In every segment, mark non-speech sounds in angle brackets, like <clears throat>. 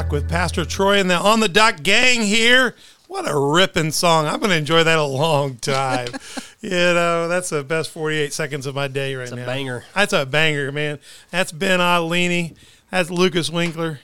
You're on the dock with Pastor Troy and the On the Dock gang here. What a ripping song. I'm going to enjoy that a long time. <laughs> you know, that's the best 48 seconds of my day right It's a now. banger. That's a banger, man. That's Ben Adelini. That's Lucas Winkler.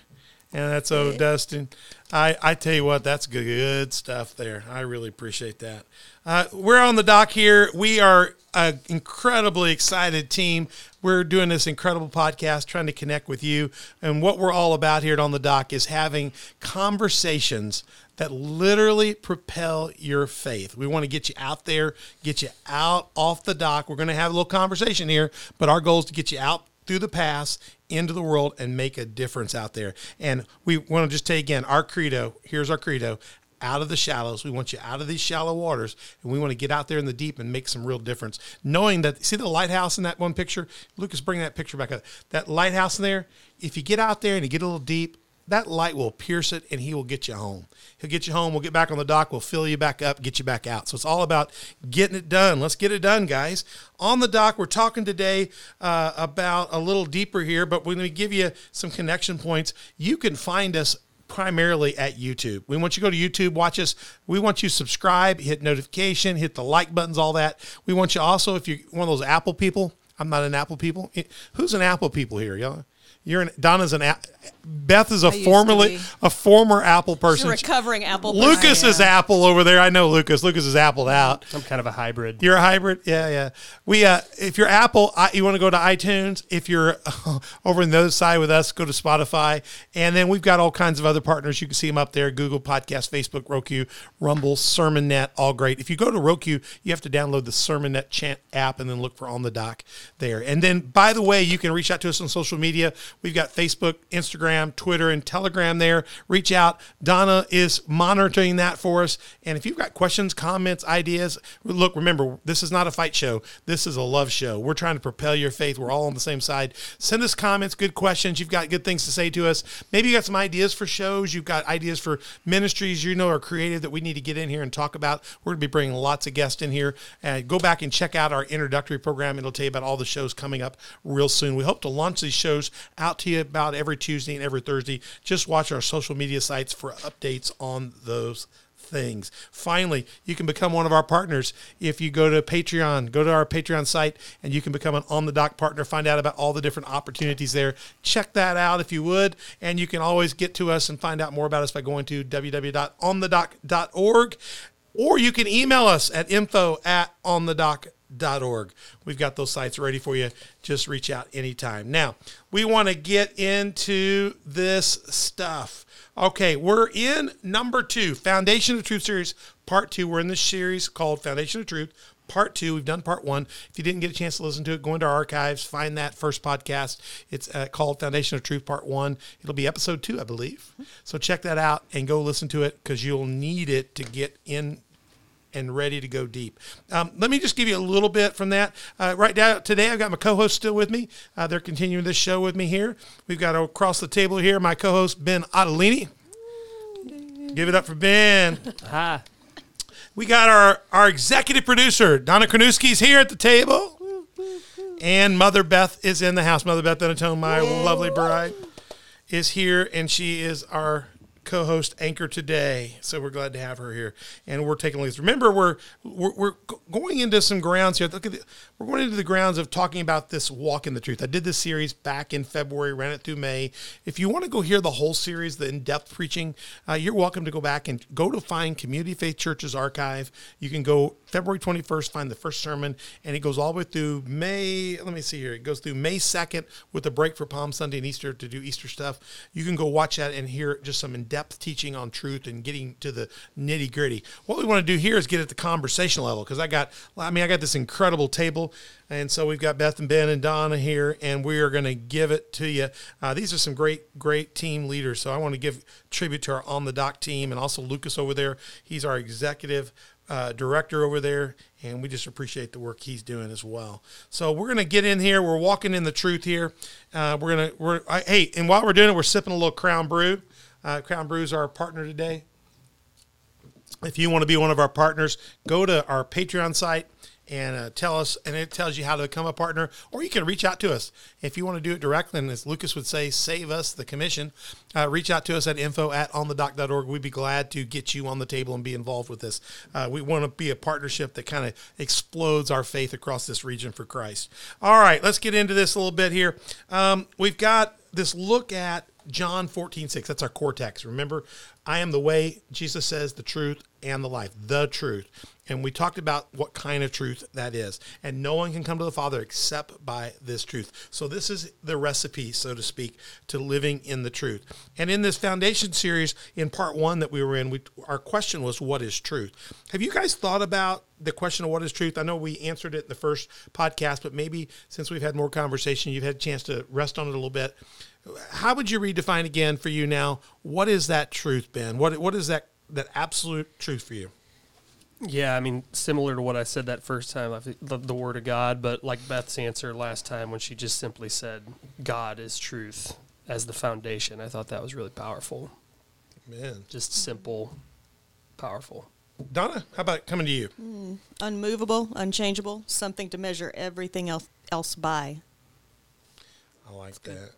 And that's O Dustin. I, I tell you what, that's good stuff there. I really appreciate that. Uh, we're on the dock here. We are an incredibly excited team. We're doing this incredible podcast, trying to connect with you. And what we're all about here at On the Dock is having conversations that literally propel your faith. We want to get you out there, get you out off the dock. We're going to have a little conversation here, but our goal is to get you out through the pass into the world and make a difference out there. And we want to just you again, our credo, here's our credo. Out of the shallows. We want you out of these shallow waters, and we want to get out there in the deep and make some real difference. Knowing that, see the lighthouse in that one picture? Lucas, bring that picture back up. That lighthouse in there, if you get out there and you get a little deep, that light will pierce it and he will get you home. He'll get you home. We'll get back on the dock. We'll fill you back up, get you back out. So it's all about getting it done. Let's get it done, guys. On the dock, we're talking today uh, about a little deeper here, but when we're going to give you some connection points. You can find us primarily at YouTube. We want you to go to YouTube, watch us. We want you to subscribe, hit notification, hit the like buttons, all that. We want you also, if you're one of those Apple people, I'm not an Apple people. Who's an Apple people here, y'all? You're an Donna's an a- Beth is a formerly a former Apple She's person. a recovering Apple. Lucas person. is Apple over there. I know Lucas. Lucas is Appled out. I'm kind of a hybrid. You're a hybrid, yeah, yeah. We, uh, if you're Apple, I, you want to go to iTunes. If you're <laughs> over on the other side with us, go to Spotify, and then we've got all kinds of other partners. You can see them up there: Google Podcast, Facebook, Roku, Rumble, SermonNet, all great. If you go to Roku, you have to download the SermonNet Chant app and then look for On the Dock there. And then, by the way, you can reach out to us on social media. We've got Facebook, Instagram, Twitter, and Telegram there. Reach out. Donna is monitoring that for us. And if you've got questions, comments, ideas, look, remember, this is not a fight show. This is a love show. We're trying to propel your faith. We're all on the same side. Send us comments, good questions. You've got good things to say to us. Maybe you got some ideas for shows. You've got ideas for ministries you know are creative that we need to get in here and talk about. We're going to be bringing lots of guests in here. Uh, go back and check out our introductory program. It'll tell you about all the shows coming up real soon. We hope to launch these shows out to you about every Tuesday and every Thursday. Just watch our social media sites for updates on those things. Finally, you can become one of our partners if you go to Patreon. Go to our Patreon site and you can become an on the dock partner. Find out about all the different opportunities there. Check that out if you would. And you can always get to us and find out more about us by going to www.onthedock.org or you can email us at info at onthedock.org. We've got those sites ready for you. Just reach out anytime. Now, we want to get into this stuff. Okay, we're in number two, Foundation of Truth series, part two. We're in this series called Foundation of Truth, part two. We've done part one. If you didn't get a chance to listen to it, go into our archives, find that first podcast. It's uh, called Foundation of Truth, part one. It'll be episode two, I believe. So check that out and go listen to it because you'll need it to get in and ready to go deep. Um, let me just give you a little bit from that. Uh, right now, today, I've got my co host still with me. Uh, they're continuing this show with me here. We've got across the table here my co host, Ben Adelini. Give it up for Ben. Hi. We got our, our executive producer, Donna Kranuski's here at the table. And Mother Beth is in the house. Mother Beth Benetone, my lovely bride, is here, and she is our co-host anchor today. So we're glad to have her here, and we're taking look. Remember, we're we're, we're going into some grounds here. Look at the, we're going into the grounds of talking about this walk in the truth. I did this series back in February, ran it through May. If you want to go hear the whole series, the in-depth preaching, uh, you're welcome to go back and go to find Community Faith Church's archive. You can go February 21st, find the first sermon, and it goes all the way through May. Let me see here. It goes through May 2nd with a break for Palm Sunday and Easter to do Easter stuff. You can go watch that and hear just some in-depth teaching on truth and getting to the nitty gritty. What we want to do here is get at the conversation level because I got, I mean, I got this incredible table, and so we've got Beth and Ben and Donna here, and we are going to give it to you. Uh, these are some great, great team leaders. So I want to give tribute to our on the dock team and also Lucas over there. He's our executive uh, director over there, and we just appreciate the work he's doing as well. So we're gonna get in here. We're walking in the truth here. Uh, we're gonna we're I, hey, and while we're doing it, we're sipping a little Crown Brew. Uh, Crown Brew is our partner today. If you want to be one of our partners, go to our Patreon site and uh, tell us, and it tells you how to become a partner, or you can reach out to us if you want to do it directly. And as Lucas would say, save us the commission. Uh, reach out to us at info at onthedock.org. We'd be glad to get you on the table and be involved with this. Uh, we want to be a partnership that kind of explodes our faith across this region for Christ. All right, let's get into this a little bit here. Um, we've got this look at John 14, 6. That's our core text. Remember, I am the way, Jesus says, the truth and the life, the truth. And we talked about what kind of truth that is. And no one can come to the Father except by this truth. So, this is the recipe, so to speak, to living in the truth. And in this foundation series, in part one that we were in, we, our question was, What is truth? Have you guys thought about the question of what is truth? I know we answered it in the first podcast, but maybe since we've had more conversation, you've had a chance to rest on it a little bit. How would you redefine again for you now? What is that truth, Ben? What what is that that absolute truth for you? Yeah, I mean, similar to what I said that first time, the, the Word of God, but like Beth's answer last time when she just simply said, God is truth as the foundation, I thought that was really powerful. Man. Just simple, powerful. Donna, how about coming to you? Mm, unmovable, unchangeable, something to measure everything else, else by. I like that.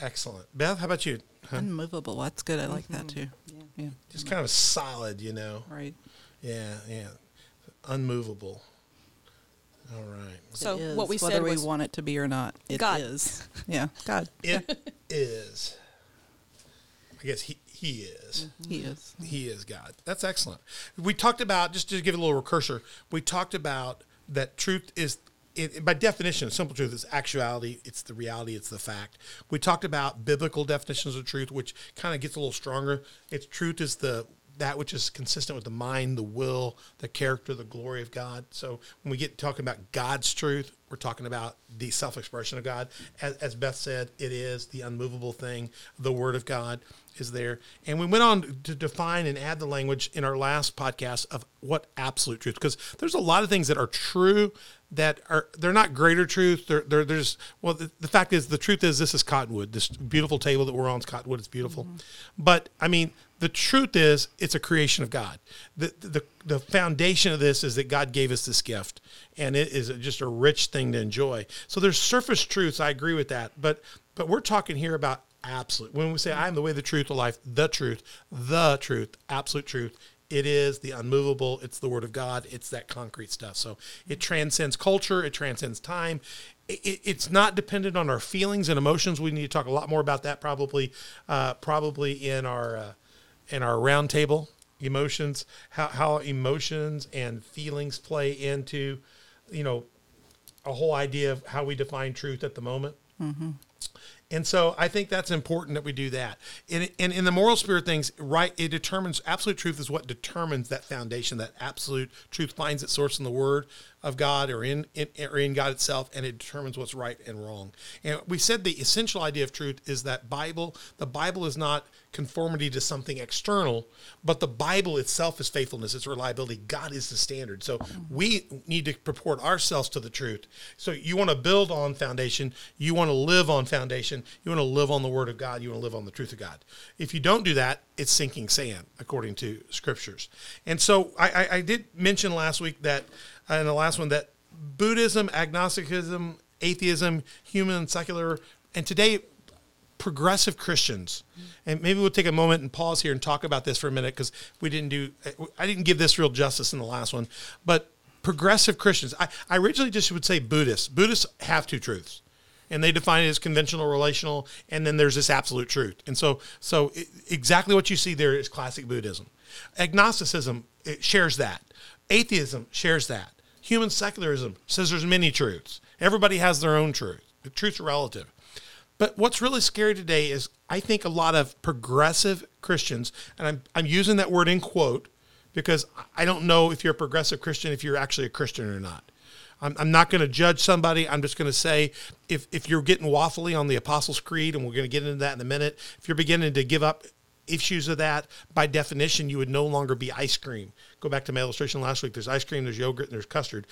Excellent. Beth, how about you? Huh? Unmovable. That's good. I like mm-hmm. that too. Yeah. yeah. Just kind of solid, you know. Right. Yeah, yeah. Unmovable. All right. So what we whether said we want it to be or not, it God. is. Yeah, <laughs> God. It <laughs> is. I guess he he is. Mm-hmm. He is. He is God. That's excellent. We talked about just to give a little recursor. We talked about that truth is it, by definition, simple truth is actuality. It's the reality. It's the fact. We talked about biblical definitions of truth, which kind of gets a little stronger. It's truth is the that which is consistent with the mind, the will, the character, the glory of God. So when we get talking about God's truth, we're talking about the self-expression of God. As, as Beth said, it is the unmovable thing. The Word of God is there. And we went on to define and add the language in our last podcast of what absolute truth, because there's a lot of things that are true that are they're not greater truth. They're, they're there's well the, the, fact is the truth is this is cottonwood. This beautiful table that we're on is cottonwood. It's beautiful, mm-hmm. but I mean the truth is it's a creation of God. The, the the foundation of this is that God gave us this gift, and it is just a rich thing to enjoy. So there's surface truths. I agree with that, but but we're talking here about absolute. When we say I am the way, the truth, the life, the truth, the truth, absolute truth, it is the unmovable. It's the word of God. It's that concrete stuff. So it transcends culture. It transcends time. It, it's not dependent on our feelings and emotions. We need to talk a lot more about that probably, uh, probably in our uh, in our roundtable emotions. How how emotions and feelings play into, you know, a whole idea of how we define truth at the moment. Mm-hmm. And so I think that's important that we do that. And in, in the moral spirit things, right, it determines absolute truth is what determines that foundation, that absolute truth finds its source in the word of God or in, in, or in God itself, and it determines what's right and wrong. And we said the essential idea of truth is that Bible, the Bible is not conformity to something external, but the Bible itself is faithfulness, it's reliability. God is the standard. So we need to purport ourselves to the truth. So you want to build on foundation, you want to live on foundation, you want to live on the word of God, you want to live on the truth of God. If you don't do that, it's sinking sand, according to scriptures. And so I, I, I did mention last week that Uh, and the last one that Buddhism, agnosticism, atheism, human, secular, and today progressive Christians. And maybe we'll take a moment and pause here and talk about this for a minute because we didn't do, I didn't give this real justice in the last one. But progressive Christians, I, I originally just would say Buddhists. Buddhists have two truths. And they define it as conventional, relational, and then there's this absolute truth. And so, so exactly what you see there is classic Buddhism. Agnosticism it shares that. Atheism shares that. Human secularism says there's many truths. Everybody has their own truth. The truths are relative. But what's really scary today is I think a lot of progressive Christians, and I'm, I'm using that word in quote because I don't know if you're a progressive Christian, if you're actually a Christian or not. I'm, I'm not going to judge somebody. I'm just going to say if, if you're getting waffly on the Apostles' Creed, and we're going to get into that in a minute, if you're beginning to give up issues of that, by definition, you would no longer be ice cream. Go back to my illustration last week. There's ice cream, there's yogurt, and there's custard.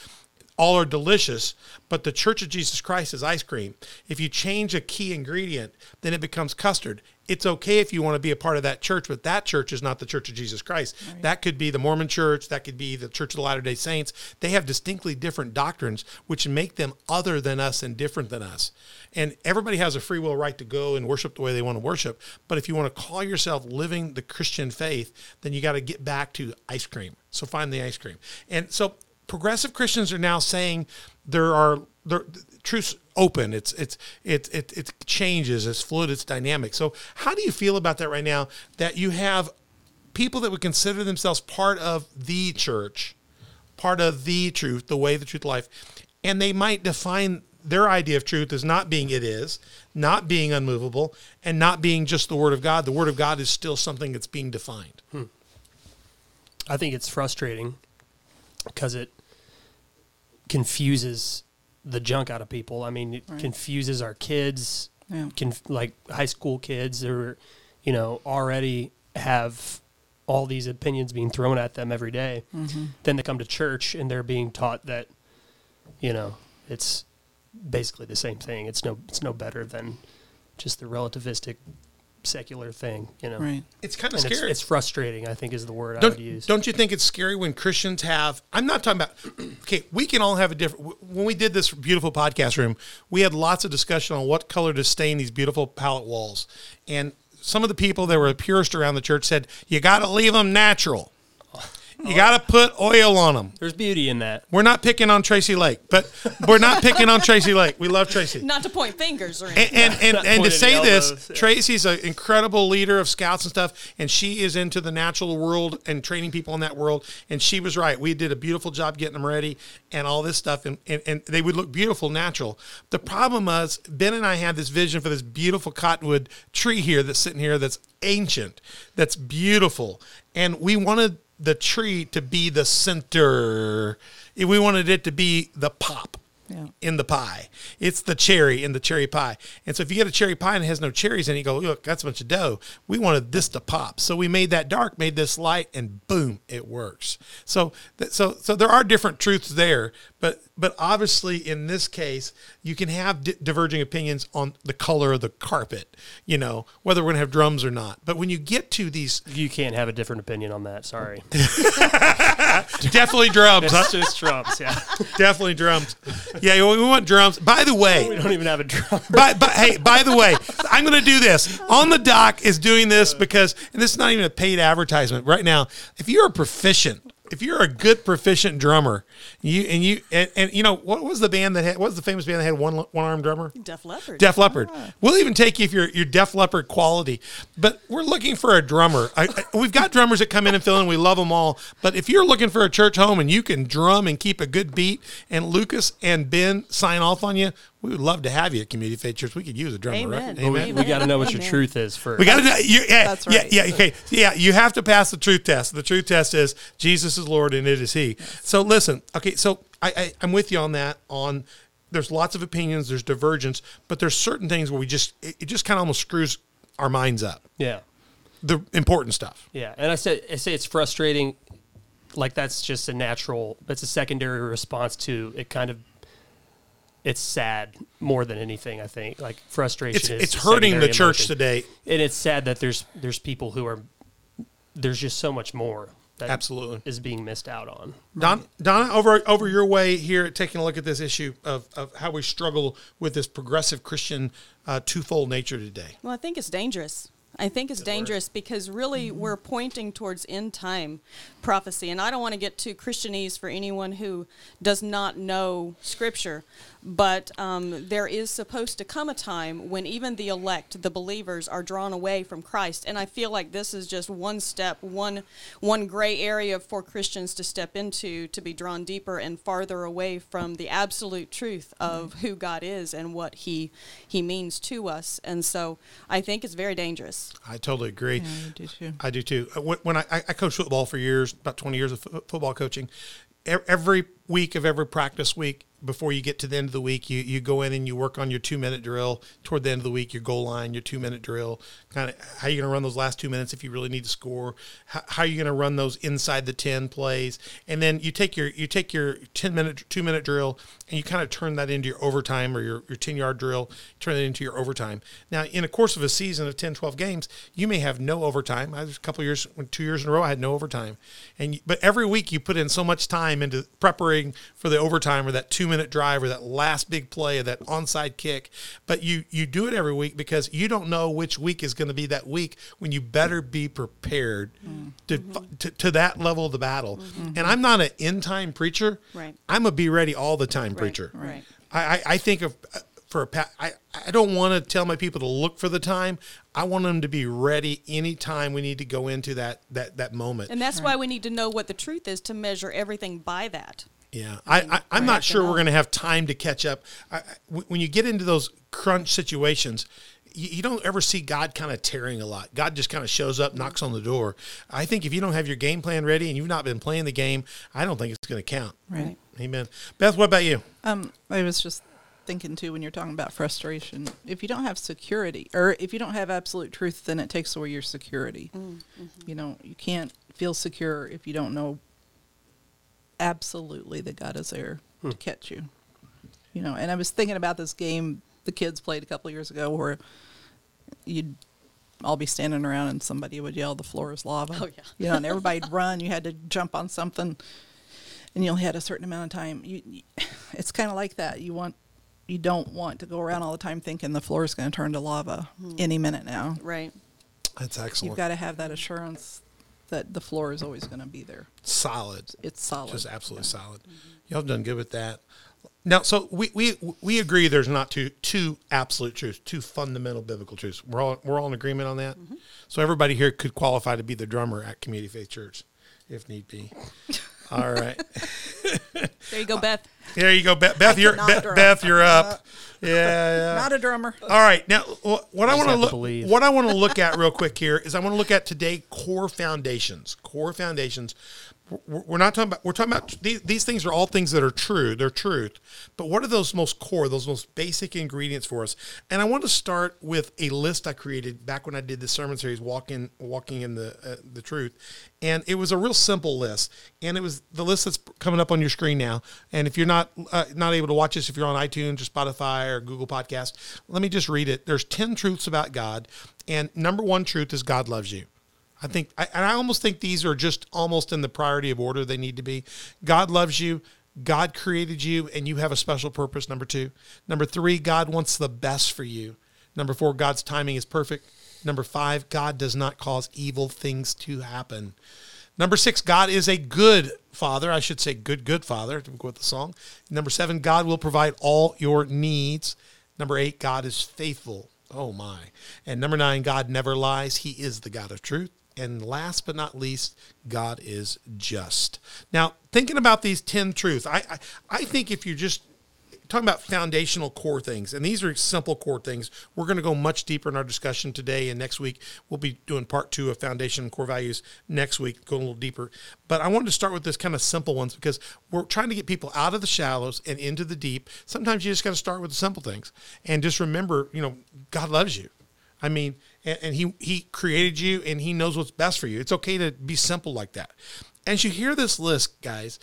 All are delicious, but the Church of Jesus Christ is ice cream. If you change a key ingredient, then it becomes custard. It's okay if you want to be a part of that church, but that church is not the Church of Jesus Christ. That could be the Mormon Church, that could be the Church of the Latter day Saints. They have distinctly different doctrines, which make them other than us and different than us. And everybody has a free will right to go and worship the way they want to worship. But if you want to call yourself living the Christian faith, then you got to get back to ice cream. So find the ice cream. And so progressive Christians are now saying there are there truth's open. It's it's it it it changes. It's fluid. It's dynamic. So how do you feel about that right now? That you have people that would consider themselves part of the church, part of the truth, the way, the truth, life, and they might define their idea of truth as not being it is, not being unmovable, and not being just the word of God. The word of God is still something that's being defined. Hmm. I think it's frustrating because it confuses the junk out of people. I mean, it Right. confuses our kids, Yeah. conf- like high school kids that are, you know, already have all these opinions being thrown at them every day. Mm-hmm. Then they come to church and they're being taught that, you know, it's basically the same thing. It's no, it's no better than just the relativistic secular thing, you know. Right. It's kind of And it's, scary. it's frustrating. I think is the word I don't, would use. don't you think it's scary when Christians have? I'm not talking about. <clears throat> Okay, we can all have a different. When we did this beautiful podcast room, we had lots of discussion on what color to stain these beautiful palette walls, and some of the people that were purist around the church said you got to leave them natural. You got to put oil on them. There's beauty in that. We're not picking on Tracy Lake, but we're not picking on Tracy Lake. We love Tracy. Not to point fingers or anything. And and, and, and to say the this, yeah. Tracy's an incredible leader of scouts and stuff, and she is into the natural world and training people in that world. And she was right. We did a beautiful job getting them ready and all this stuff, and, and, and they would look beautiful natural. The problem was Ben and I had this vision for this beautiful cottonwood tree here that's sitting here that's ancient, that's beautiful, and we wanted the tree to be the center. We wanted it to be the pop Yeah. in the pie. It's the cherry in the cherry pie. And so if you get a cherry pie and it has no cherries in it, you go, look, that's a bunch of dough. We wanted this to pop. So we made that dark, made this light, and boom, it works. So th- so so there are different truths there, but but obviously in this case, you can have di- diverging opinions on the color of the carpet, you know, whether we're going to have drums or not. But when you get to these You can't have a different opinion on that. Sorry. <laughs> definitely drums, huh? That's just Trump's. Yeah. definitely drums. <laughs> Yeah, we want drums. By the way, We don't even have a drum. <laughs> by, by, hey, by the way, I'm going to do this. On the dock is doing this because, and this is not even a paid advertisement right now. If you're a proficient, if you're a good proficient drummer, you and you and, and you know what was the band that had what was the famous band that had one one armed drummer? Def Leppard. Def Leppard. We'll even take you if you're you're Def Leppard quality. But we're looking for a drummer. I, I, we've got drummers that come in and fill in. We love them all. But if you're looking for a church home and you can drum and keep a good beat, and Lucas and Ben sign off on you, we would love to have you at Community Faith Church. We could use a drummer. Amen. Right? Amen. We got to know what your Amen. truth is first. We got to. know. You, yeah, That's yeah, right. yeah. Okay. Yeah, you have to pass the truth test. The truth test is Jesus is Lord and it is He. So listen. Okay. So I, I I'm with you on that. On there's lots of opinions. There's divergence, but there's certain things where we just it, it just kind of almost screws our minds up. Yeah. The important stuff. Yeah. And I say, I say it's frustrating. Like that's just a natural, that's a secondary response to it kind of, it's sad more than anything, I think. Like frustration It's is it's hurting the church emotion. today. And it's sad that there's, there's people who are, there's just so much more that Absolutely. is being missed out on. Don, Donna, over over your way here, taking a look at this issue of, of how we struggle with this progressive Christian uh, twofold nature today. Well, I think it's dangerous. I think it's dangerous because really we're pointing towards end time prophecy. And I don't want to get too Christianese for anyone who does not know Scripture, but um, there is supposed to come a time when even the elect, the believers, are drawn away from Christ. And I feel like this is just one step, one one gray area for Christians to step into to be drawn deeper and farther away from the absolute truth of who God is and what He He means to us. And so I think it's very dangerous. I totally agree. Yeah, you do too. I do too. Uh, When when I, I coached football for years, about 20 years of football coaching, e- every week of every practice week, before you get to the end of the week, you, you go in and you work on your two minute drill. Toward the end of the week, your goal line, your two minute drill, kind of how you're going to run those last two minutes if you really need to score. How, how you're going to run those inside the ten plays, and then you take your you take your ten minute two minute drill and you kind of turn that into your overtime or your, your 10 yard drill, turn it into your overtime. Now, in a course of a season of 10, 12 games, you may have no overtime. I was a couple years, two years in a row, I had no overtime. And But every week you put in so much time into preparing for the overtime or that two minute drive or that last big play or that onside kick. But you, you do it every week because you don't know which week is going to be that week when you better be prepared mm-hmm. to, to, to, that level of the battle. Mm-hmm. And I'm not an in time preacher. Right. I'm a be ready all the time preacher. Right. I, I think of for a I, I don't want to tell my people to look for the time. I want them to be ready anytime we need to go into that that that moment. And that's right. why we need to know what the truth is to measure everything by that. Yeah, I, I am not sure we're going to have time to catch up. I, when you get into those crunch situations, you, you don't ever see God kind of tearing a lot. God just kind of shows up, knocks on the door. I think if you don't have your game plan ready and you've not been playing the game, I don't think it's going to count. Right. Amen. Beth, what about you? Um, I was just thinking too when you're talking about frustration. If you don't have security, or if you don't have absolute truth, then it takes away your security. Mm, mm-hmm. You know, you can't feel secure if you don't know absolutely that God is there hmm. to catch you. You know, and I was thinking about this game the kids played a couple years ago where you'd all be standing around and somebody would yell, "The floor is lava." Oh yeah. You know, and everybody'd <laughs> run. You had to jump on something and you only had a certain amount of time. You, you it's kind of like that. You want, you don't want to go around all the time thinking the floor is going to turn to lava hmm. any minute now. Right. That's excellent. You've got to have that assurance that the floor is always going to be there. Solid. It's solid. Just absolutely yeah. solid. Mm-hmm. Y'all done good with that. Now, so we, we we agree there's not two two absolute truths, two fundamental biblical truths. We're all we're all in agreement on that. Mm-hmm. So everybody here could qualify to be the drummer at Community Faith Church, if need be. All right. <laughs> there you go, Beth. There you go, Beth. Beth, you're Beth, Beth, you're up. Uh, yeah, yeah. Not a drummer. All right. Now, what I, I want to look what I want to look at real quick here is I want to look at today core foundations. Core foundations we're not talking about we're talking about these, these things are all things that are true they're truth. But what are those most core those most basic ingredients for us? And i want to start with a list i created back when i did the sermon series walking walking in the uh, the truth. And it was a real simple list. And it was the list that's coming up on your screen now. And if you're not uh, not able to watch this if you're on itunes or spotify or google podcast let me just read it. There's 10 truths about god. And number one truth is god loves you I think, I, and I almost think these are just almost in the priority of order they need to be. God loves you. God created you, and you have a special purpose. Number two. Number three, God wants the best for you. Number four, God's timing is perfect. Number five, God does not cause evil things to happen. Number six, God is a good father. I should say good, good father to with the song. Number seven, God will provide all your needs. Number eight, God is faithful. Oh my. And number nine, God never lies. He is the God of truth. And last but not least, God is just. Now, thinking about these 10 truths, I, I, I think if you're just talking about foundational core things, and these are simple core things. We're going to go much deeper in our discussion today and next week. We'll be doing part two of foundation and core values next week, going a little deeper. But I wanted to start with this kind of simple ones because we're trying to get people out of the shallows and into the deep. Sometimes you just got to start with the simple things and just remember, you know, God loves you. I mean, and, and, he he created you and he knows what's best for you. It's okay to be simple like that. As you hear this list, guys,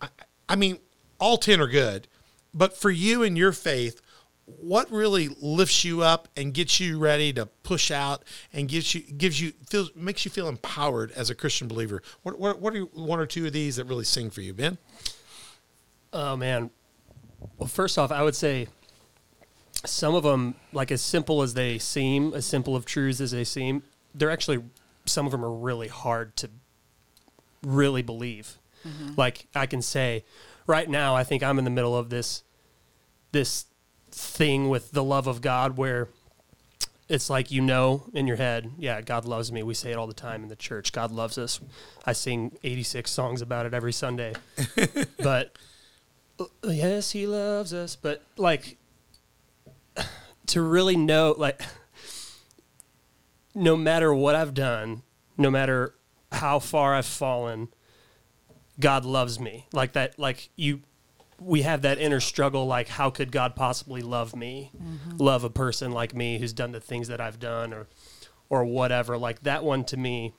I, I mean, all 10 are good, but for you and your faith, what really lifts you up and gets you ready to push out and gives you gives you feels makes you feel empowered as a Christian believer? What what, what are one or two of these that really sing for you, Ben? Oh man. Well, first off, I would say some of them, like as simple as they seem, as simple of truths as they seem, they're actually some of them are really hard to really believe. Mm-hmm. Like I can say, right now, I think I'm in the middle of this this thing with the love of God, where it's like you know in your head, yeah, God loves me. We say it all the time in the church. God loves us. I sing 86 songs about it every Sunday. <laughs> but yes, He loves us. But like to really know, like, no matter what I've done, no matter how far I've fallen, God loves me. Like that, like you, we have that inner struggle like how could god possibly love me? Love a person like me who's done the things that i've done or or whatever. Like that one to me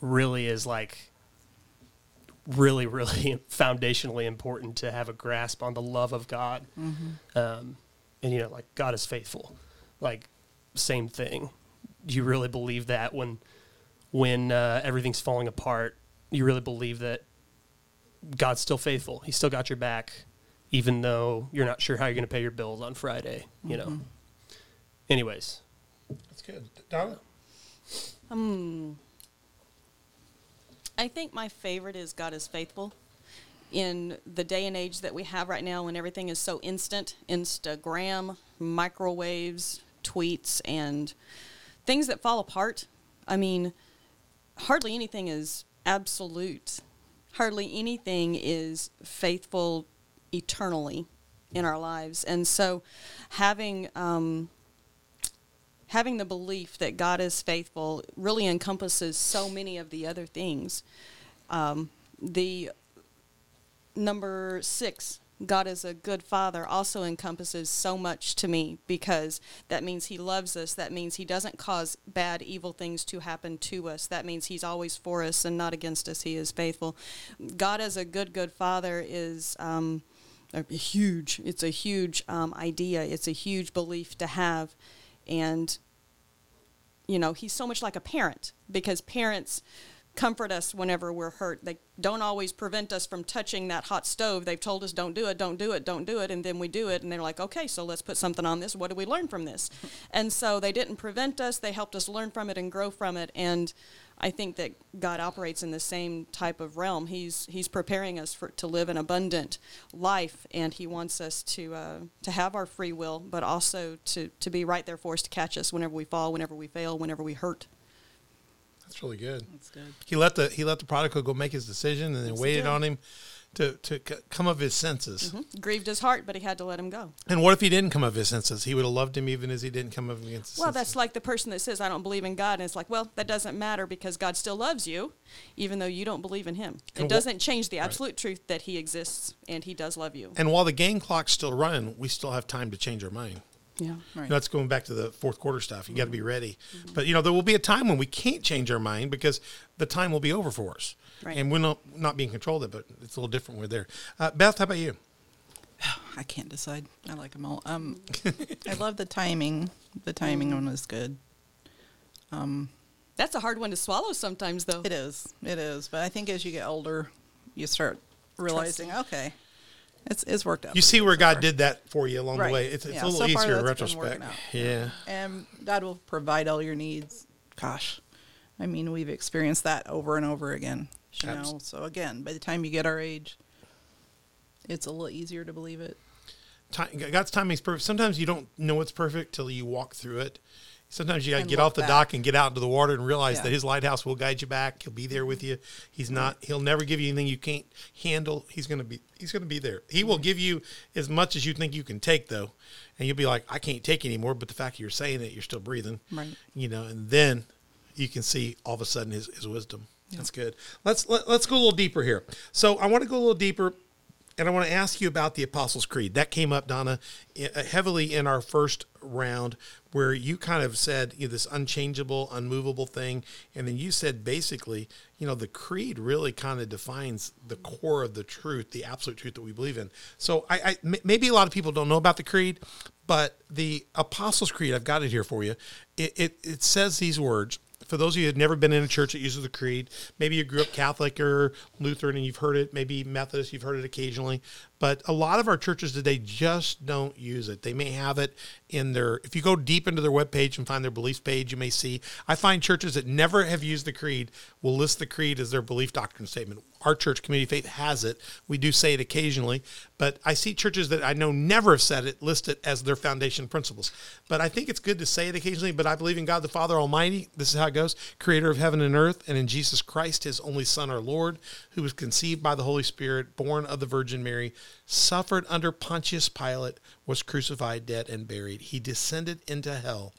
really is like really really <laughs> foundationally important to have a grasp on the love of god. Um, and you know like god is faithful like same thing do you really believe that when when uh, everything's falling apart you really believe that God's still faithful. He's still got your back, even though you're not sure how you're going to pay your bills on Friday. You know. Anyways, That's good. Donna? um I think my favorite is God is faithful. In the day and age that we have right now, when everything is so instant Instagram, microwaves, tweets, and things that fall apart. I mean, hardly anything is absolute, hardly anything is faithful eternally in our lives. And so, having. Um, having the belief that God is faithful really encompasses so many of the other things. Um, the number six, God is a good father, also encompasses so much to me because that means He loves us. That means He doesn't cause bad, evil things to happen to us. That means He's always for us and not against us. He is faithful. God as a good, good father is. Um, a huge it's a huge um, idea it's a huge belief to have and you know he's so much like a parent because parents comfort us whenever we're hurt. They don't always prevent us from touching that hot stove. They've told us don't do it don't do it don't do it and then we do it and they're like okay so let's put something on this. What do we learn from this? <laughs> And so they didn't prevent us. They helped us learn from it and grow from it and I think that God operates in the same type of realm. He's He's preparing us for to live an abundant life, and He wants us to uh, to have our free will, but also to to be right there for us to catch us whenever we fall, whenever we fail, whenever we hurt. That's really good. That's good. He let the he let the prodigal go make his decision, and then waited on him to to c- come of his senses. Mm-hmm. Grieved his heart, but he had to let him go. And what if he didn't come of his senses? He would have loved him even as he didn't come of his senses. Well, that's like the person that says, I don't believe in God. And it's like, well, that doesn't matter because God still loves you, even though you don't believe in Him. And It wh- doesn't change the absolute truth that He exists and He does love you. and while the game clock's still running, we still have time to change our mind. Yeah. Right. That's going back to the fourth quarter stuff. You got to be ready. But you know, there will be a time when we can't change our mind because the time will be over for us, Right. and we're not not being controlled. But it's a little different. when We're there. Uh, Beth, how about you? <sighs> I can't decide. I like them all. Um, <laughs> I love the timing. The timing one was good. That's a hard one to swallow sometimes, though. It is. It is. But I think as you get older, you start realizing, okay, it's it's worked out. You see where God far. did that for you along Right. the way. It's, it's Yeah, a little so easier in retrospect. Yeah. and God will provide all your needs. Gosh, I mean, we've experienced that over and over again. You know, so again, by the time you get our age, it's a little easier to believe it. Ti- God's timing is perfect. Sometimes you don't know it's perfect till you walk through it. Sometimes you got to get off the back. dock and get out into the water and realize Yeah. that His lighthouse will guide you back. He'll be there with you. He's not. He'll never give you anything you can't handle. He's gonna be. He's gonna be there. He will give you as much as you think you can take, though, and you'll be like, I can't take anymore. But the fact you're saying it, you're still breathing. Right. You know, and then you can see all of a sudden His His wisdom. That's good. Let's let, let's go a little deeper here. So I want to go a little deeper and I want to ask you about the Apostles' Creed. That came up, Donna, uh, heavily in our first round, where you kind of said you know, this unchangeable, unmovable thing. And then you said basically, you know, the creed really kind of defines the core of the truth, the absolute truth that we believe in. So I, maybe a lot of people don't know about the creed, but the Apostles' Creed, I've got it here for you. It, it, it says these words for those of you who have never been in a church that uses the creed, maybe you grew up Catholic or Lutheran and you've heard it, maybe Methodist, you've heard it occasionally, but a lot of our churches today just don't use it. They may have it in their, if you go deep into their webpage and find their beliefs page, you may see, I find churches that never have used the creed will list the creed as their belief doctrine statement. Our church, Community Faith, has it. We do say it occasionally, but I see churches that I know never have said it list it as their foundation principles. But I think it's good to say it occasionally. But I believe in God the Father Almighty. This is how it goes Creator of heaven and earth, and in Jesus Christ, his only Son, our Lord, who was conceived by the Holy Spirit, born of the Virgin Mary, suffered under Pontius Pilate, was crucified, dead, and buried. He descended into hell.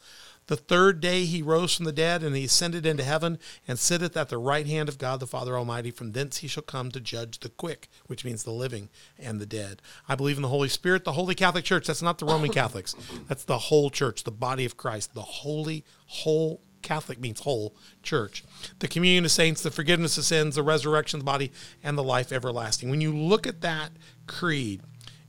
The third day he rose from the dead, and he ascended into heaven, and sitteth at the right hand of God the Father Almighty. From thence he shall come to judge the quick, which means the living and the dead. I believe in the Holy Spirit, the Holy Catholic Church. That's not the Roman Catholics. That's the whole church, the body of Christ, the holy, whole Catholic means whole church. The communion of saints, the forgiveness of sins, the resurrection of the body, and the life everlasting. When you look at that creed,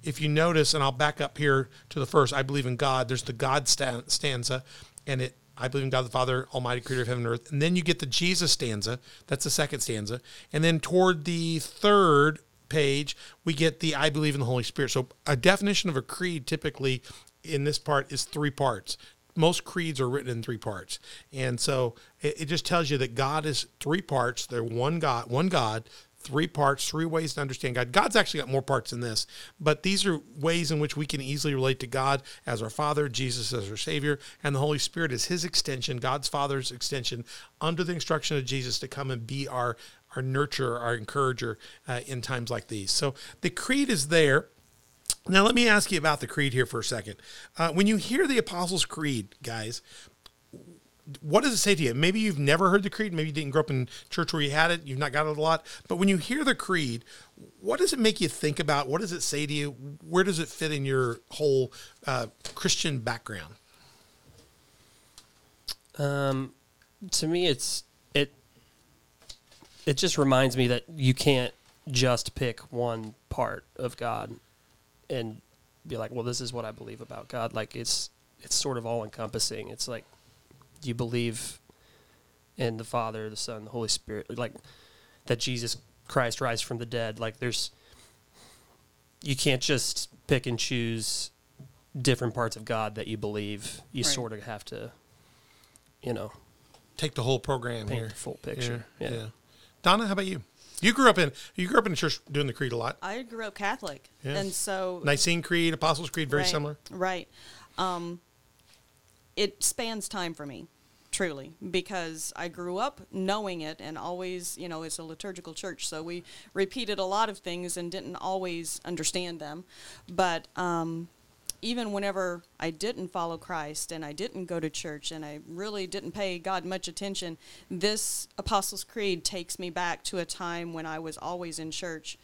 if you notice, and I'll back up here to the first, I believe in God. There's the God stanza, and it I believe in God the Father, Almighty Creator of heaven and earth. And then you get the Jesus stanza. That's the second stanza. And then toward the third page, we get the I believe in the Holy Spirit. So a definition of a creed typically in this part is three parts. Most creeds are written in three parts. And so it, it just tells you that God is three parts. They're one God, one God, three parts, three ways to understand God. God's actually got more parts than this, but these are ways in which we can easily relate to God as our Father, Jesus as our Savior, and the Holy Spirit is His extension, God's Father's extension, under the instruction of Jesus to come and be our our nurturer, our encourager uh, in times like these. So the creed is there. Now, let me ask you about the creed here for a second. Uh, when you hear the Apostles' Creed, guys, what does it say to you? Maybe you've never heard the creed. Maybe you didn't grow up in church where you had it. You've not got it a lot. But when you hear the creed, what does it make you think about? What does it say to you? Where does it fit in your whole uh, Christian background? Um, to me, it's it. It just reminds me that you can't just pick one part of God and be like, "Well, this is what I believe about God." Like it's it's sort of all encompassing. It's like you believe in the Father, the Son, the Holy Spirit, like that Jesus Christ rise from the dead. Like there's you can't just pick and choose different parts of God that you believe. You Right. sort of have to, you know, Take the whole program paint here. the full picture. Yeah, Yeah. yeah. Donna, how about you? You grew up in you grew up in a church doing the creed a lot. I grew up Catholic, Yeah. and so Nicene Creed, Apostles' Creed, very right, similar. Right. Um, it spans time for me, truly, because I grew up knowing it and always, you know, it's a liturgical church, so we repeated a lot of things and didn't always understand them. But um, even whenever I didn't follow Christ and I didn't go to church and I really didn't pay God much attention, this Apostles' Creed takes me back to a time when I was always in church.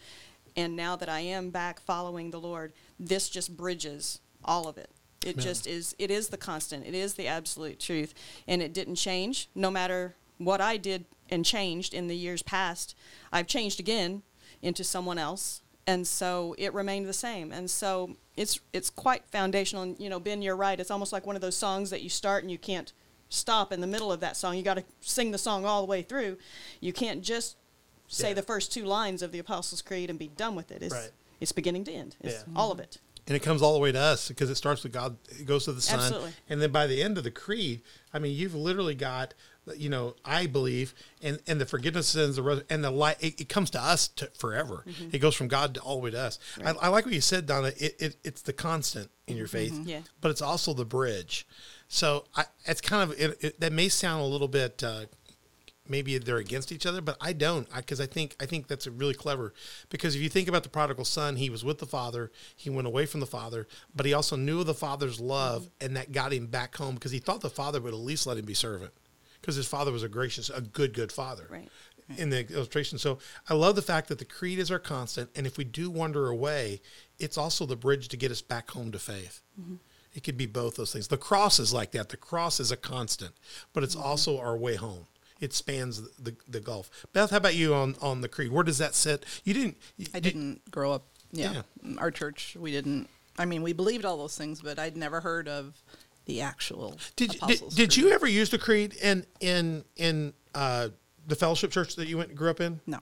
And now that I am back following the Lord, this just bridges all of it. It just is, it is the constant, it is the absolute truth. And it didn't change no matter what I did and changed in the years past. I've changed again into someone else. And so it remained the same. And so it's it's quite foundational. And, you know, Ben, you're right. It's almost like one of those songs that you start and you can't stop in the middle of that song. You got to sing the song all the way through. You can't just say Yeah. the first two lines of the Apostles' Creed and be done with it. It's, Right. it's beginning to end. It's Yeah. all of it. and it comes all the way to us because it starts with God. It goes to the Son, Absolutely. and then by the end of the creed, I mean, you've literally got, you know, I believe, and and the forgiveness of sins, the and the light. It, it comes to us to forever. Mm-hmm. It goes from God to all the way to us. I, I like what you said, Donna. It, it it's the constant in your faith, Mm-hmm. Yeah. but it's also the bridge. So I, it's kind of it, it, that may sound a little bit. Uh, maybe they're against each other, but I don't because I, think I think that's really clever. Because if you think about the prodigal son, he was with the father, he went away from the father, but he also knew of the father's love, and that got him back home because he thought the father would at least let him be servant, because his father was a gracious, a good, good father. Right. In the illustration, so I love the fact that the creed is our constant, and if we do wander away, it's also the bridge to get us back home to faith. Mm-hmm. It could be both those things. The cross is like that. The cross is a constant, but it's mm-hmm. also our way home. It spans the, the gulf. Beth, how about you on, on the creed? Where does that sit? You didn't. you- I didn't grow up. Yeah. Yeah. Our church, we didn't. I mean, we believed all those things, but I'd never heard of the actual. Did did, did you ever use the creed in in in uh, the fellowship church that you went grew up in? No.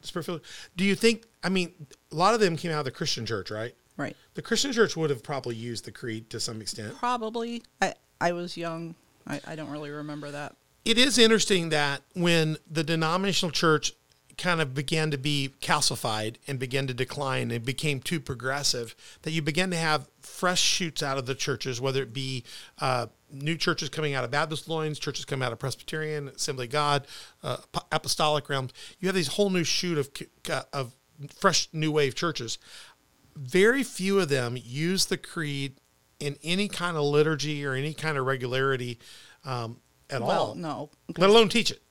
Do you think? I mean, a lot of them came out of the Christian church, right? Right. The Christian church would have probably used the creed to some extent. Probably. I I was young. I, I don't really remember that. it is interesting that when the denominational church kind of began to be calcified and began to decline and became too progressive, that you began to have fresh shoots out of the churches, whether it be uh, new churches coming out of Baptist loins, churches coming out of Presbyterian, Assembly of God, uh, apostolic realms. You have these whole new shoot of of fresh new wave churches. Very few of them use the creed in any kind of liturgy or any kind of regularity um, at Well, all. no, Let alone teach it.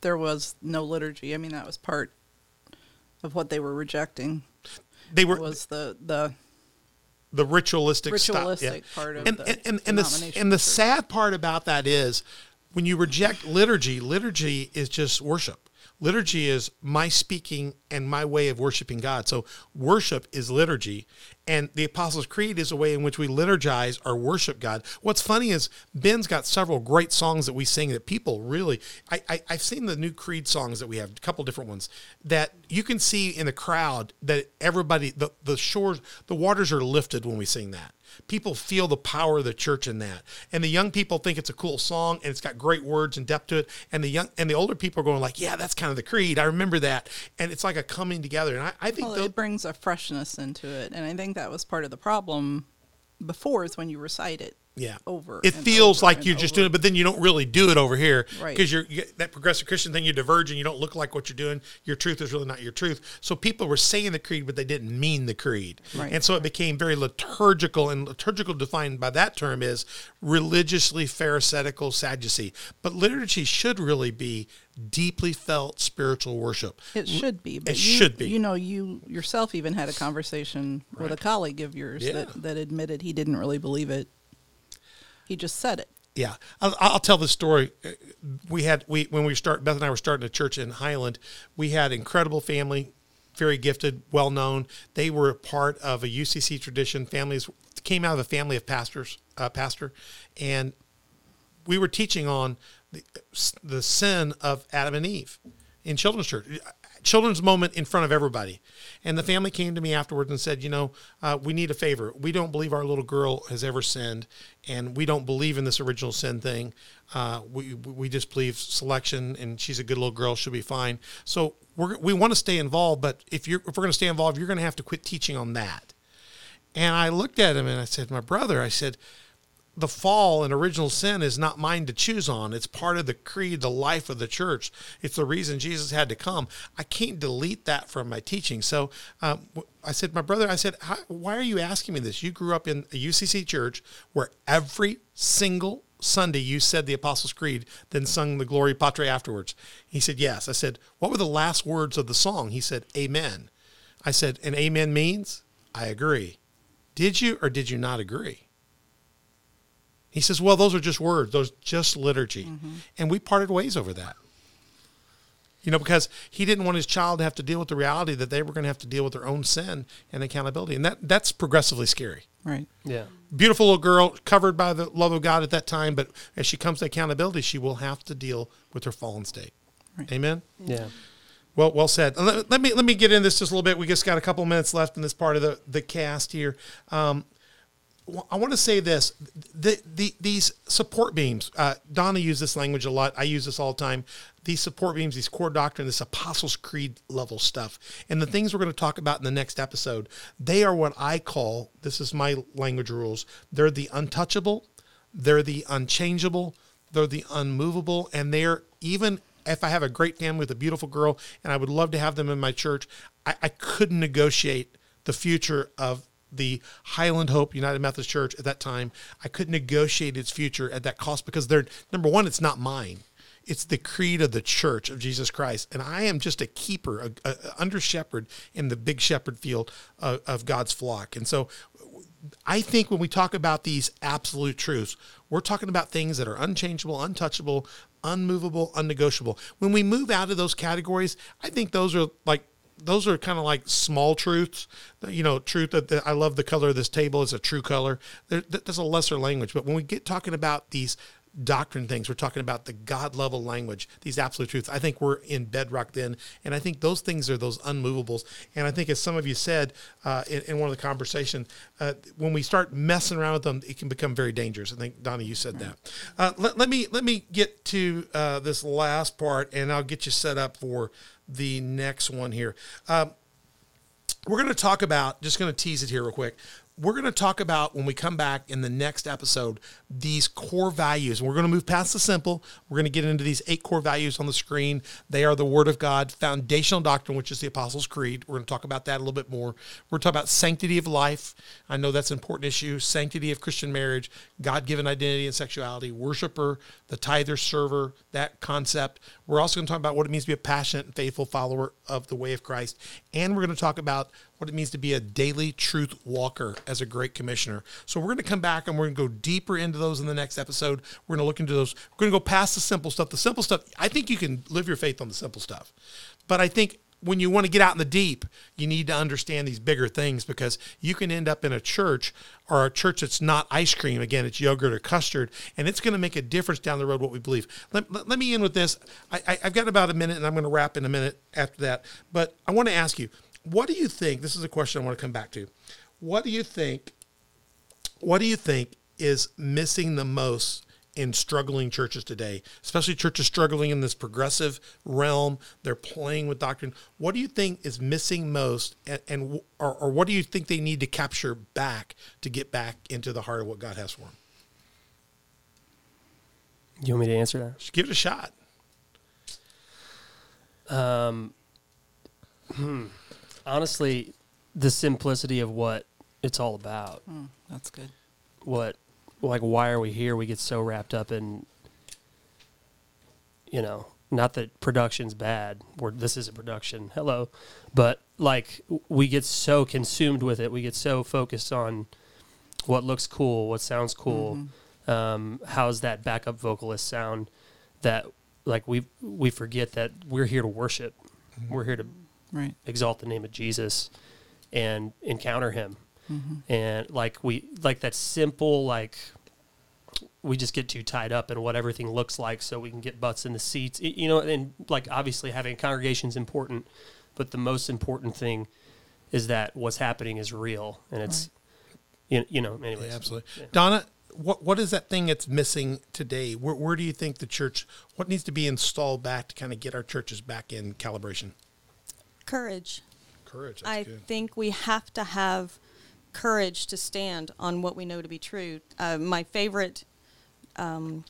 There was no liturgy. I mean, that was part of what they were rejecting. They were Was the the the ritualistic, stuff. Ritualistic part of and, the and, and, and the and the sad part about that is when you reject liturgy, liturgy is just worship. Liturgy is my speaking and my way of worshiping God. So worship is liturgy, and the Apostles' Creed is a way in which we liturgize or worship God. What's funny is Ben's got several great songs that we sing that people really. I, I I've seen the new Creed songs that we have, a couple different ones that you can see in the crowd that everybody the the shores the waters are lifted when we sing that people feel the power of the church in that. And the young people think it's a cool song and it's got great words and depth to it. And the young and the older people are going like yeah that's kind of the creed. I remember that. And it's like a coming together. And i, I think well, it brings a freshness into it, and I think that was part of the problem before is when you recite it. Yeah over it feels over like you're just over. doing it but then you don't really do it over here Right. because you're you that progressive christian thing you diverge and you don't look like what you're doing your truth is really not your truth so people were saying the creed but they didn't mean the creed Right. and so it became very liturgical and liturgical defined by that term is religiously pharisaical sadducee but liturgy should really be deeply felt spiritual worship It should be. But It you, should be. You know, you yourself even had a conversation with a colleague of yours Yeah. that, that admitted he didn't really believe it. He just said it. Yeah, I'll, I'll tell the story. We had we when we start Beth and I were starting a church in Highland. We had incredible family, very gifted, well known. They were a part of a UCC tradition. Families came out of a family of pastors, uh, pastor, and we were teaching on the, the sin of Adam and Eve in children's church, children's moment in front of everybody. And the family came to me afterwards and said, you know, uh, we need a favor. We don't believe our little girl has ever sinned, and we don't believe in this original sin thing. Uh, we we just believe selection, and she's a good little girl. She'll be fine. So we're, we want to stay involved, but if you're if we're going to stay involved, you're going to have to quit teaching on that. And I looked at him and I said, my brother, I said, the fall and original sin is not mine to choose on. It's part of the creed, the life of the church. It's the reason Jesus had to come. I can't delete that from my teaching. So um, I said, my brother, I said, why are you asking me this? You grew up in a UCC church where every single Sunday you said the Apostles' Creed, then sung the Gloria Patri afterwards. He said, yes. I said, what were the last words of the song? He said, Amen. I said, and Amen means I agree. Did you or did you not agree? He says, Well, those are just words, those just liturgy. And we parted ways over that. You know, because he didn't want his child to have to deal with the reality that they were going to have to deal with their own sin and accountability. And that that's progressively scary. Right. Yeah. Beautiful little girl, covered by the love of God at that time, but as she comes to accountability, she will have to deal with her fallen state. Right. Amen. Yeah. Well, well said. Let, let me let me get into this just a little bit. We just got a couple minutes left in this part of the the cast here. Um, w- I want to say this: the, the these support beams. Uh, Donna used this language a lot. I use this all the time. These support beams, these core doctrine, this Apostles' Creed level stuff, and the things we're going to talk about in the next episode. They are what I call. This is my language rules. They're the untouchable. They're the unchangeable. They're the unmovable, and they're even if I have a great family with a beautiful girl and I would love to have them in my church, I, I couldn't negotiate the future of the Highland Hope United Methodist Church at that time. I couldn't negotiate its future at that cost because they're number one, it's not mine. It's the creed of the church of Jesus Christ. And I am just a keeper, a, a, under shepherd in the big shepherd field of, of God's flock. And so I think when we talk about these absolute truths, we're talking about things that are unchangeable, untouchable, unmovable, unnegotiable. When we move out of those categories, I think those are like those are kind of like small truths. You know, truth that, I love the color of this table is a true color. There, that's a lesser language. But when we get talking about these doctrine things. We're talking about the God level language, these absolute truths. I think we're in bedrock then. And I think those things are those unmovables. And I think, as some of you said uh, in, in one of the conversations, uh, when we start messing around with them, it can become very dangerous. I think, Donna, you said that. Uh, let, let, me, let me get to uh, this last part and I'll get you set up for the next one here. Um, we're going to talk about, just going to tease it here real quick. we're going to talk about when we come back in the next episode these core values. We're going to move past the simple. We're going to get into these eight core values on the screen. They are the Word of God, foundational doctrine, which is the Apostles' Creed. We're going to talk about that a little bit more. We're talking about sanctity of life. I know that's an important issue. Sanctity of Christian marriage, God given identity and sexuality, worshiper, the tither, server, that concept. We're also going to talk about what it means to be a passionate and faithful follower of the way of Christ. And we're going to talk about what it means to be a daily truth walker as a great commissioner. So we're going to come back and we're going to go deeper into those in the next episode. We're going to look into those. We're going to go past the simple stuff. The simple stuff, I think you can live your faith on the simple stuff. But I think when you want to get out in the deep, you need to understand these bigger things because you can end up in a church or a church that's not ice cream. Again, it's yogurt or custard, and it's going to make a difference down the road what we believe. Let, let, let me end with this. I, I've got about a minute, and I'm going to wrap in a minute after that. But I want to ask you, what do you think? This is a question I want to come back to. What do you think? What do you think is missing the most in struggling churches today, especially churches struggling in this progressive realm? They're playing with doctrine. What do you think is missing most, and, and or, or what do you think they need to capture back to get back into the heart of what God has for them? You want me to answer that? Just give it a shot. Um, hmm. honestly, the simplicity of what it's all about. Hmm, that's good. What, like, why are we here? We get so wrapped up in, you know, not that production's bad. Or this is a production. Hello, but like we get so consumed with it. We get so focused on what looks cool, what sounds cool. Mm-hmm. Um, how's that backup vocalist sound? That like we we forget that we're here to worship. Mm-hmm. We're here to Right. exalt the name of Jesus and encounter him. Mm-hmm. And like we like that simple like we just get too tied up in what everything looks like so we can get butts in the seats. Y- You know, and like obviously having a congregation is important, but the most important thing is that what's happening is real and it's you, you know, anyways. Yeah, absolutely. Donna, what what is that thing that's missing today? Where where do you think the church what needs to be installed back to kind of get our churches back in calibration? Courage. Courage. I think we have to have courage to stand on what we know to be true. Uh, my favorite um,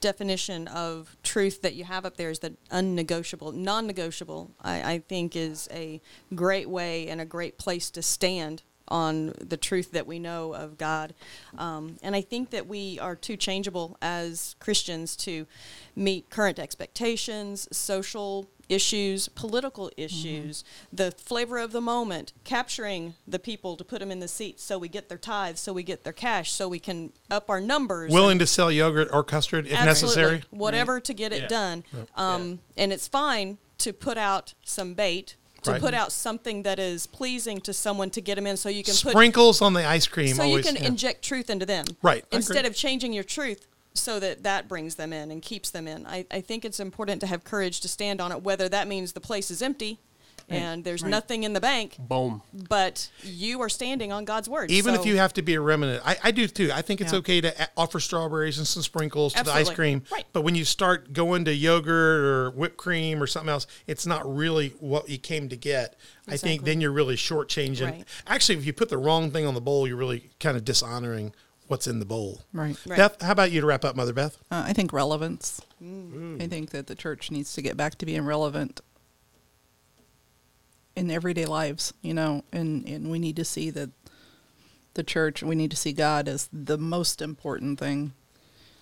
definition of truth that you have up there is that unnegotiable, non-negotiable. I, I think is a great way and a great place to stand on the truth that we know of God. Um, and I think that we are too changeable as Christians to meet current expectations, social issues, political issues, the flavor of the moment, capturing the people to put them in the seats so we get their tithes, so we get their cash, so we can up our numbers. willing to sell yogurt or custard if Absolutely. necessary. Whatever to get it Yeah. done. Um, And it's fine to put out some bait, to Right. put out something that is pleasing to someone to get them in so you can put Sprinkles on the ice cream. so always, you can yeah. inject truth into them. Right, Instead of changing your truth so that that brings them in and keeps them in. I, I think it's important to have courage to stand on it, whether that means the place is empty and there's Right. nothing in the bank, Boom. but you are standing on God's word. Even if you have to be a remnant, I, I do too. I think it's Yeah. okay to offer strawberries and some sprinkles to the ice cream. Right. But when you start going to yogurt or whipped cream or something else, it's not really what you came to get. I think then you're really shortchanging. Right. Actually, if you put the wrong thing on the bowl, you're really kind of dishonoring what's in the bowl. Right. Right. Beth, how about you to wrap up, Mother Beth? Uh, I think relevance. I think that the church needs to get back to being relevant in everyday lives, you know, and, and we need to see that the church, we need to see God as the most important thing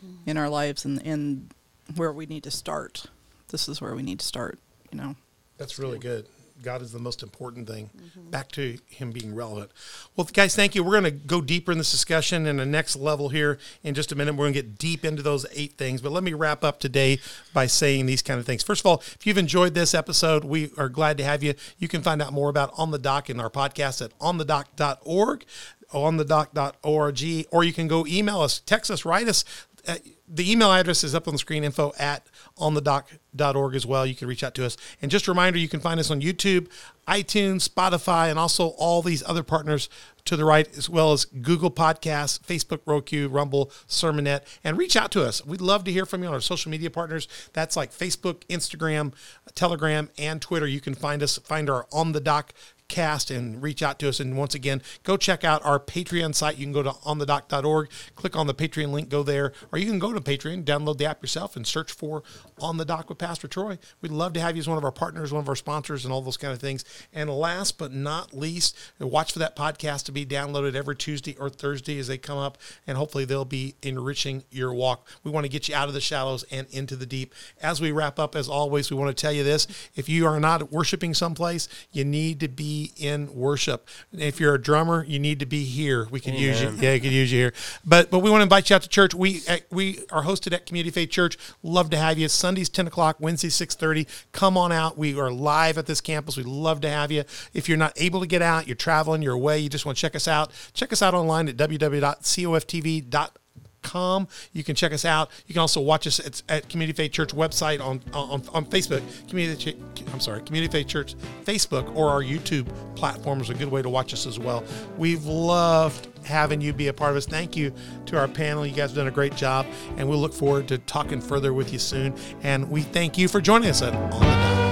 mm-hmm. in our lives and, and where we need to start. This is where we need to start, you know. That's really good. God is the most important thing. Back to Him being relevant. Well, guys, thank you. We're going to go deeper in this discussion in the next level here in just a minute. We're going to get deep into those eight things. But let me wrap up today by saying these kind of things. First of all, if you've enjoyed this episode, we are glad to have you. You can find out more about On the Dock in our podcast at onthedock.org, onthedock.org, or you can go email us, text us, write us. Uh, the email address is up on the screen info at onthedock.org as well. You can reach out to us. And just a reminder, you can find us on YouTube, iTunes, Spotify, and also all these other partners to the right, as well as Google Podcasts, Facebook, Roku, Rumble, Sermonette, and reach out to us. We'd love to hear from you on our social media partners. That's like Facebook, Instagram, Telegram, and Twitter. You can find us, find our On the Dock cast and reach out to us. And once again, go check out our Patreon site. You can go to onthedock.org, click on the Patreon link, go there, or you can go to Patreon, download the app yourself, and search for On the Dock with Pastor Troy. We'd love to have you as one of our partners, one of our sponsors, and all those kind of things. And last but not least, watch for that podcast to be downloaded every Tuesday or Thursday as they come up, and hopefully they'll be enriching your walk. We want to get you out of the shallows and into the deep. As we wrap up, as always, we want to tell you this if you are not worshiping someplace, you need to be in worship. If you're a drummer, you need to be here. We could use you. Yeah, we could use you here. But but we want to invite you out to church. We uh, we are hosted at Community Faith Church. Love to have you. Sundays ten o'clock, Wednesdays six thirty. Come on out. We are live at this campus. We'd love to have you. If you're not able to get out, you're traveling, you're away, you just want to check us out. Check us out online at www.coftv.com. You can check us out. You can also watch us at, at Community Faith Church website on, on, on Facebook. Community, I'm sorry, Community Faith Church Facebook or our YouTube platform is a good way to watch us as well. We've loved having you be a part of us. Thank you to our panel. You guys have done a great job, and we'll look forward to talking further with you soon. And we thank you for joining us at On the Dock.